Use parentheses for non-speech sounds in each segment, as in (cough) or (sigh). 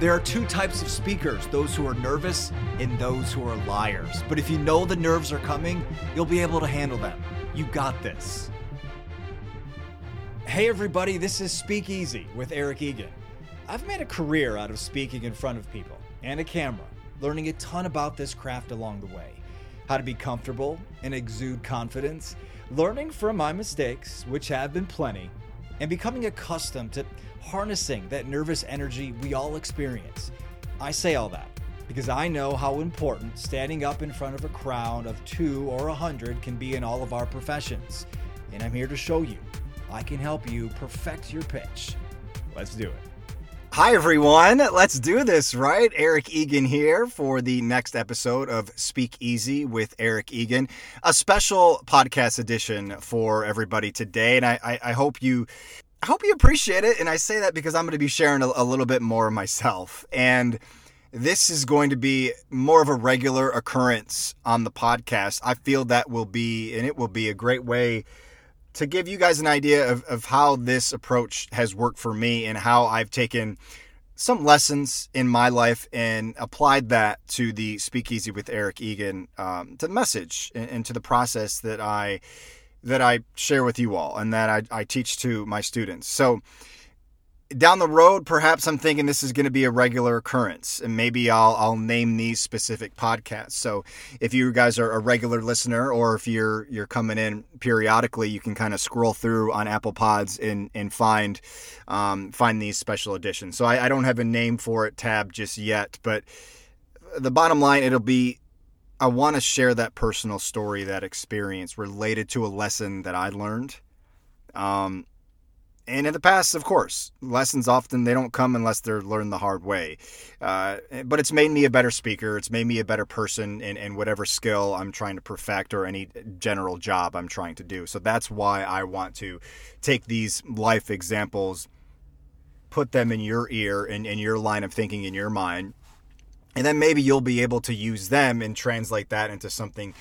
There are two types of speakers those who are nervous and those who are liars. But if you know the nerves are coming, you'll be able to handle them. You got this. Hey, everybody, this is Speak Easy with Eric Egan. I've made a career out of speaking in front of people and a camera, learning a ton about this craft along the way. How to be comfortable and exude confidence, learning from my mistakes, which have been plenty, and becoming accustomed to harnessing that nervous energy we all experience. I say all that because I know how important standing up in front of a crowd of two or a hundred can be in all of our professions. And I'm here to show you I can help you perfect your pitch. Let's do it. Hi, everyone. Let's do this, right? Eric Egan here for the next episode of Speak Easy with Eric Egan, a special podcast edition for everybody today. And I, I, I hope you I hope you appreciate it. And I say that because I'm going to be sharing a, a little bit more of myself. And this is going to be more of a regular occurrence on the podcast. I feel that will be, and it will be a great way to give you guys an idea of, of how this approach has worked for me and how I've taken some lessons in my life and applied that to the Speakeasy with Eric Egan, um, to the message and, and to the process that I that I share with you all and that I, I teach to my students. So down the road, perhaps I'm thinking this is going to be a regular occurrence, and maybe I'll I'll name these specific podcasts. So if you guys are a regular listener, or if you're you're coming in periodically, you can kind of scroll through on Apple Pods and and find um, find these special editions. So I, I don't have a name for it tab just yet, but the bottom line, it'll be I want to share that personal story, that experience related to a lesson that I learned. Um, and in the past, of course, lessons often they don't come unless they're learned the hard way. Uh, but it's made me a better speaker. It's made me a better person in, in whatever skill I'm trying to perfect or any general job I'm trying to do. So that's why I want to take these life examples, put them in your ear and in your line of thinking in your mind, and then maybe you'll be able to use them and translate that into something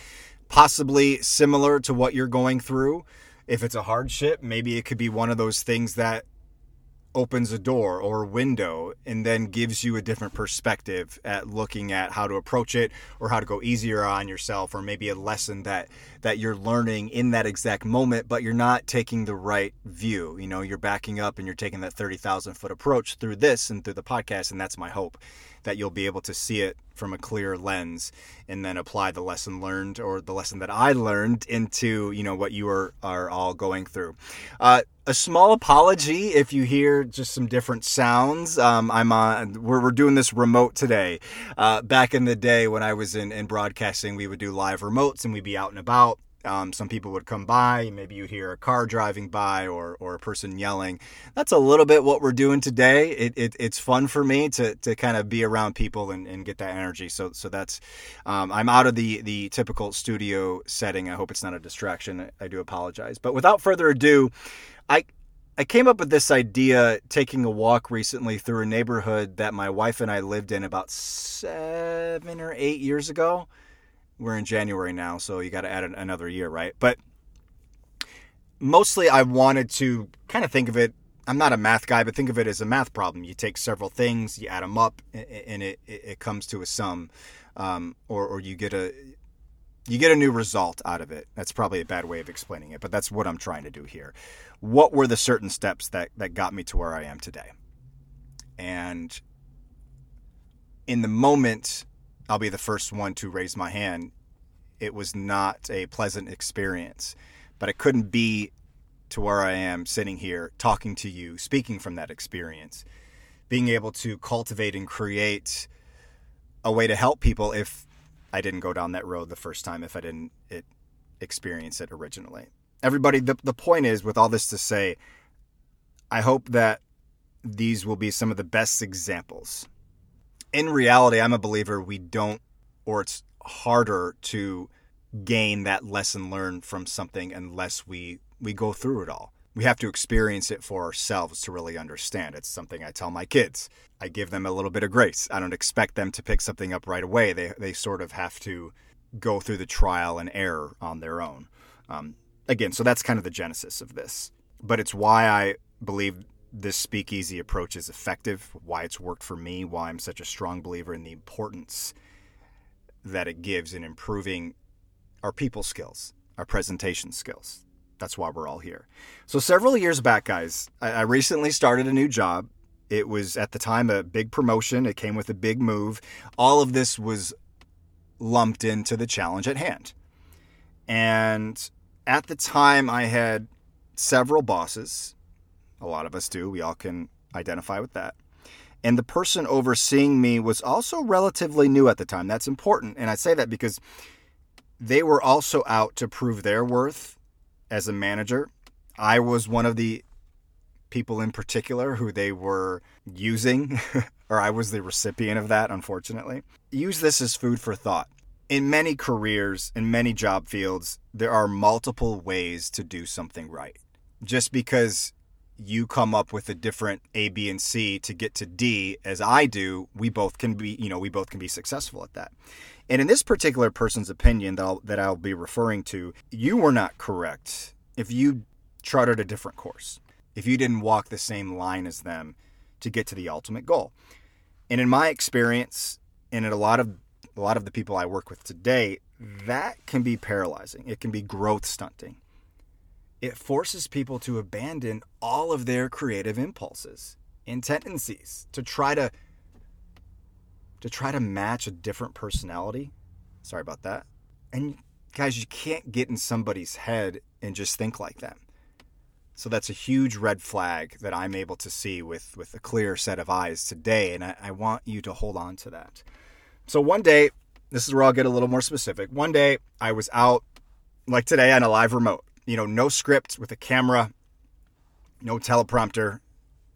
possibly similar to what you're going through. If it's a hardship, maybe it could be one of those things that opens a door or a window and then gives you a different perspective at looking at how to approach it or how to go easier on yourself or maybe a lesson that that you're learning in that exact moment but you're not taking the right view you know you're backing up and you're taking that 30,000 foot approach through this and through the podcast and that's my hope that you'll be able to see it from a clear lens and then apply the lesson learned or the lesson that I learned into you know what you are are all going through. Uh, a small apology if you hear just some different sounds. Um, I'm on. We're, we're doing this remote today. Uh, back in the day when I was in, in broadcasting, we would do live remotes and we'd be out and about um, some people would come by, maybe you hear a car driving by or, or a person yelling. That's a little bit what we're doing today. It, it it's fun for me to, to kind of be around people and, and get that energy. So so that's um, I'm out of the the typical studio setting. I hope it's not a distraction. I do apologize. But without further ado, I I came up with this idea taking a walk recently through a neighborhood that my wife and I lived in about seven or eight years ago we're in January now, so you got to add another year, right? But mostly I wanted to kind of think of it. I'm not a math guy, but think of it as a math problem. You take several things, you add them up, and it, it comes to a sum, um, or, or you get a you get a new result out of it. That's probably a bad way of explaining it, but that's what I'm trying to do here. What were the certain steps that that got me to where I am today? And in the moment I'll be the first one to raise my hand. It was not a pleasant experience, but it couldn't be to where I am sitting here talking to you, speaking from that experience, being able to cultivate and create a way to help people if I didn't go down that road the first time, if I didn't it, experience it originally. Everybody, the, the point is, with all this to say, I hope that these will be some of the best examples in reality, I'm a believer we don't, or it's harder to gain that lesson learned from something unless we we go through it all. We have to experience it for ourselves to really understand. It's something I tell my kids. I give them a little bit of grace. I don't expect them to pick something up right away. They they sort of have to go through the trial and error on their own. Um, again, so that's kind of the genesis of this. But it's why I believe this speakeasy approach is effective, why it's worked for me, why I'm such a strong believer in the importance that it gives in improving our people skills, our presentation skills. That's why we're all here. So, several years back, guys, I, recently started a new job. It was at the time a big promotion, it came with a big move. All of this was lumped into the challenge at hand. And at the time, I had several bosses. A lot of us do. We all can identify with that. And the person overseeing me was also relatively new at the time. That's important. And I say that because they were also out to prove their worth as a manager. I was one of the people in particular who they were using, (laughs) or I was the recipient of that, unfortunately. Use this as food for thought. In many careers, in many job fields, there are multiple ways to do something right. Just because you come up with a different A, B, and C to get to D as I do, we both can be, you know, we both can be successful at that. And in this particular person's opinion that I'll, that I'll be referring to, you were not correct if you charted a different course, if you didn't walk the same line as them to get to the ultimate goal. And in my experience, and in a lot of a lot of the people I work with today, that can be paralyzing. It can be growth stunting it forces people to abandon all of their creative impulses and tendencies to try to to try to match a different personality. Sorry about that. And guys, you can't get in somebody's head and just think like them. So that's a huge red flag that I'm able to see with, with a clear set of eyes today. And I, I want you to hold on to that. So one day, this is where I'll get a little more specific. One day I was out like today on a live remote you know, no script with a camera, no teleprompter.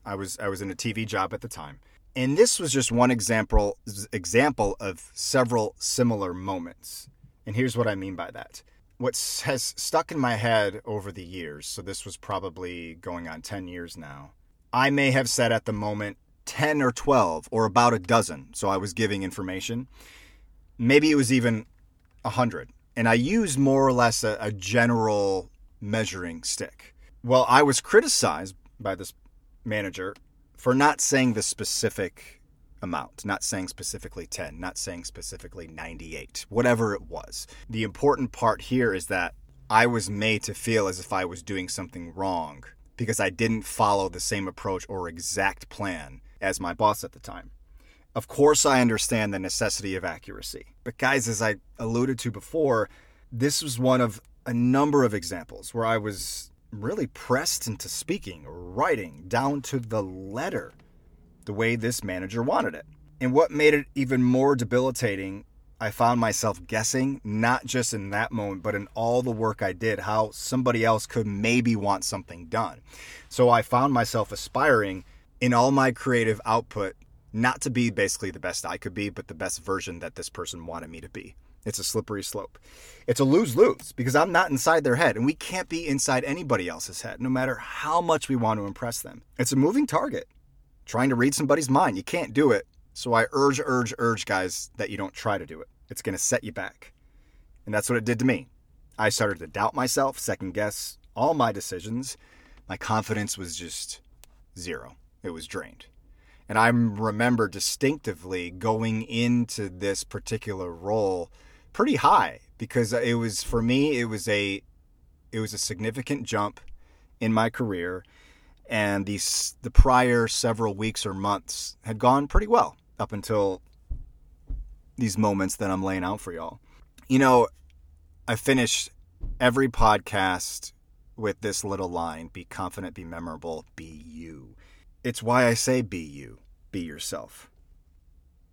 I was I was in a TV job at the time. And this was just one example example of several similar moments. And here's what I mean by that. What has stuck in my head over the years, so this was probably going on 10 years now. I may have said at the moment 10 or 12 or about a dozen, so I was giving information. Maybe it was even 100. And I used more or less a, a general measuring stick. Well, I was criticized by this manager for not saying the specific amount, not saying specifically 10, not saying specifically 98, whatever it was. The important part here is that I was made to feel as if I was doing something wrong because I didn't follow the same approach or exact plan as my boss at the time. Of course, I understand the necessity of accuracy. But, guys, as I alluded to before, this was one of a number of examples where I was really pressed into speaking or writing down to the letter the way this manager wanted it. And what made it even more debilitating, I found myself guessing, not just in that moment, but in all the work I did, how somebody else could maybe want something done. So I found myself aspiring in all my creative output not to be basically the best I could be, but the best version that this person wanted me to be. It's a slippery slope. It's a lose lose because I'm not inside their head and we can't be inside anybody else's head, no matter how much we want to impress them. It's a moving target. Trying to read somebody's mind. You can't do it. So I urge, urge, urge, guys, that you don't try to do it. It's going to set you back. And that's what it did to me. I started to doubt myself, second guess all my decisions. My confidence was just zero, it was drained. And I remember distinctively going into this particular role pretty high because it was for me it was a it was a significant jump in my career and these the prior several weeks or months had gone pretty well up until these moments that I'm laying out for y'all. You know, I finish every podcast with this little line be confident, be memorable, be you. It's why I say be you, be yourself.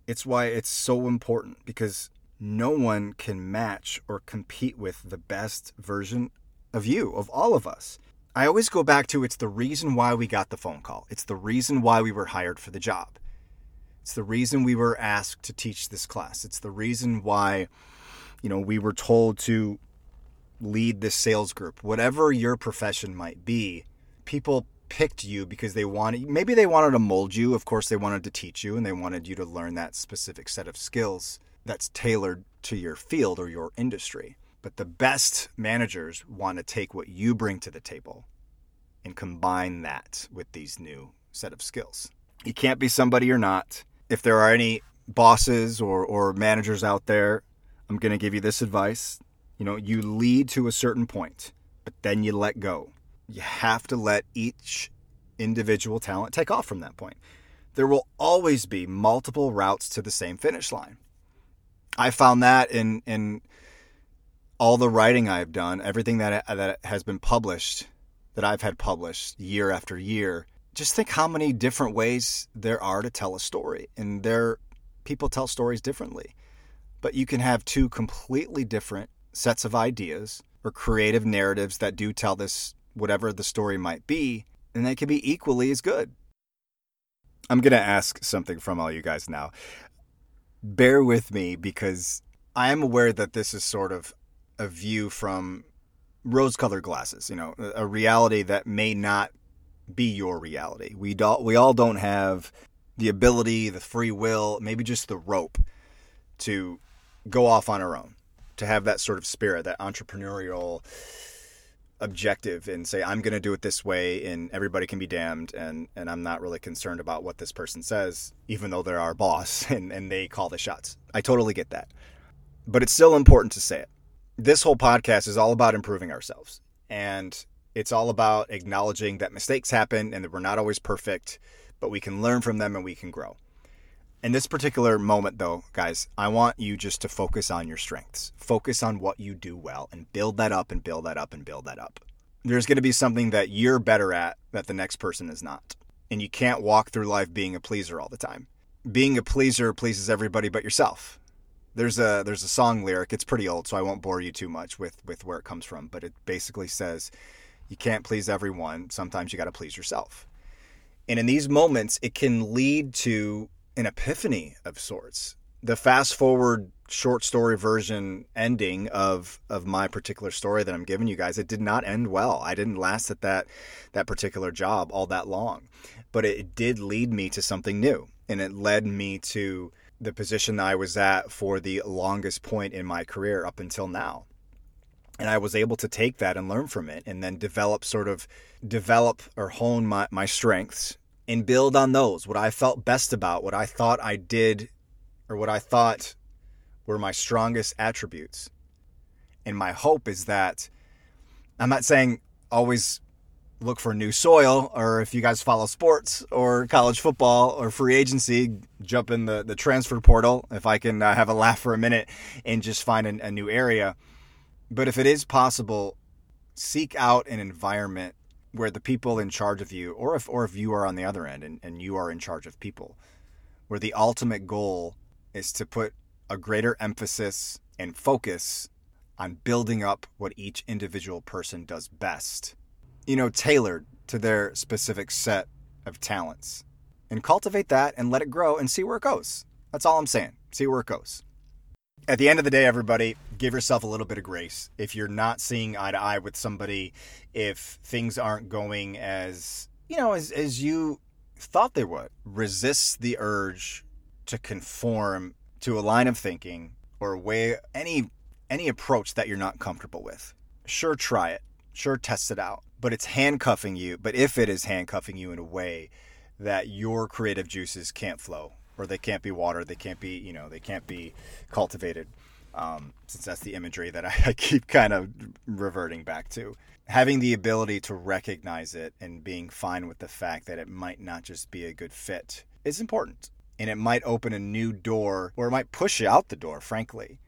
It's why it's so important because no one can match or compete with the best version of you, of all of us. I always go back to it's the reason why we got the phone call. It's the reason why we were hired for the job. It's the reason we were asked to teach this class. It's the reason why, you know, we were told to lead this sales group. Whatever your profession might be, people picked you because they wanted maybe they wanted to mold you. Of course, they wanted to teach you and they wanted you to learn that specific set of skills that's tailored to your field or your industry. But the best managers want to take what you bring to the table and combine that with these new set of skills. You can't be somebody you're not. If there are any bosses or, or managers out there, I'm going to give you this advice. You know, you lead to a certain point, but then you let go. You have to let each individual talent take off from that point. There will always be multiple routes to the same finish line. I found that in in all the writing I've done, everything that that has been published, that I've had published year after year. Just think how many different ways there are to tell a story, and there people tell stories differently. But you can have two completely different sets of ideas or creative narratives that do tell this whatever the story might be, and they can be equally as good. I'm going to ask something from all you guys now. Bear with me because I am aware that this is sort of a view from rose colored glasses, you know, a reality that may not be your reality. We, do, we all don't have the ability, the free will, maybe just the rope to go off on our own, to have that sort of spirit, that entrepreneurial objective and say I'm going to do it this way and everybody can be damned and and I'm not really concerned about what this person says even though they're our boss (laughs) and and they call the shots. I totally get that. But it's still important to say it. This whole podcast is all about improving ourselves and it's all about acknowledging that mistakes happen and that we're not always perfect, but we can learn from them and we can grow. In this particular moment, though, guys, I want you just to focus on your strengths. Focus on what you do well and build that up and build that up and build that up. There's going to be something that you're better at that the next person is not. And you can't walk through life being a pleaser all the time. Being a pleaser pleases everybody but yourself. There's a there's a song lyric. It's pretty old, so I won't bore you too much with with where it comes from, but it basically says you can't please everyone. Sometimes you got to please yourself. And in these moments, it can lead to an epiphany of sorts. The fast forward short story version ending of of my particular story that I'm giving you guys, it did not end well. I didn't last at that that particular job all that long. But it did lead me to something new. And it led me to the position that I was at for the longest point in my career up until now. And I was able to take that and learn from it and then develop sort of develop or hone my, my strengths and build on those, what I felt best about, what I thought I did, or what I thought were my strongest attributes. And my hope is that I'm not saying always look for new soil, or if you guys follow sports or college football or free agency, jump in the, the transfer portal if I can uh, have a laugh for a minute and just find a, a new area. But if it is possible, seek out an environment where the people in charge of you, or if or if you are on the other end and, and you are in charge of people, where the ultimate goal is to put a greater emphasis and focus on building up what each individual person does best. You know, tailored to their specific set of talents. And cultivate that and let it grow and see where it goes. That's all I'm saying. See where it goes at the end of the day, everybody, give yourself a little bit of grace. If you're not seeing eye to eye with somebody, if things aren't going as you know as as you thought they would, resist the urge to conform to a line of thinking or way any any approach that you're not comfortable with. Sure, try it. Sure, test it out. But it's handcuffing you. But if it is handcuffing you in a way that your creative juices can't flow, or they can't be watered, they can't be, you know, they can't be cultivated. Um, since that's the imagery that I, (laughs) I keep kind of reverting back to. Having the ability to recognize it and being fine with the fact that it might not just be a good fit is important. And it might open a new door, or it might push you out the door, frankly,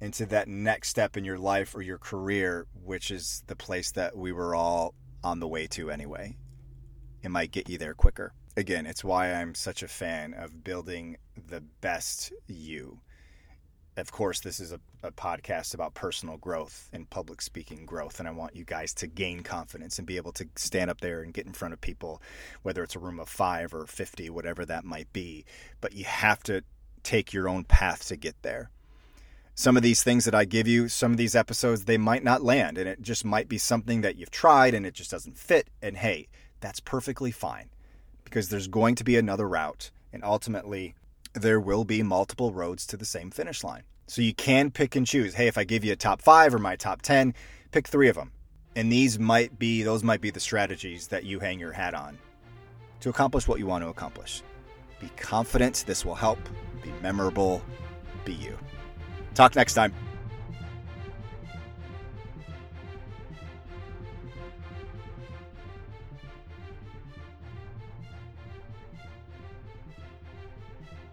into that next step in your life or your career, which is the place that we were all on the way to anyway. It might get you there quicker again, it's why I'm such a fan of building the best you. Of course, this is a, a, podcast about personal growth and public speaking growth, and I want you guys to gain confidence and be able to stand up there and get in front of people, whether it's a room of five or 50, whatever that might be. But you have to take your own path to get there. Some of these things that I give you, some of these episodes, they might not land, and it just might be something that you've tried and it just doesn't fit. And hey, that's perfectly fine because there's going to be another route, and ultimately, there will be multiple roads to the same finish line. So you can pick and choose. Hey, if I give you a top five or my top 10, pick three of them. And these might be, those might be the strategies that you hang your hat on. to accomplish what you want to accomplish. Be confident this will help. Be memorable. Be you. Talk next time.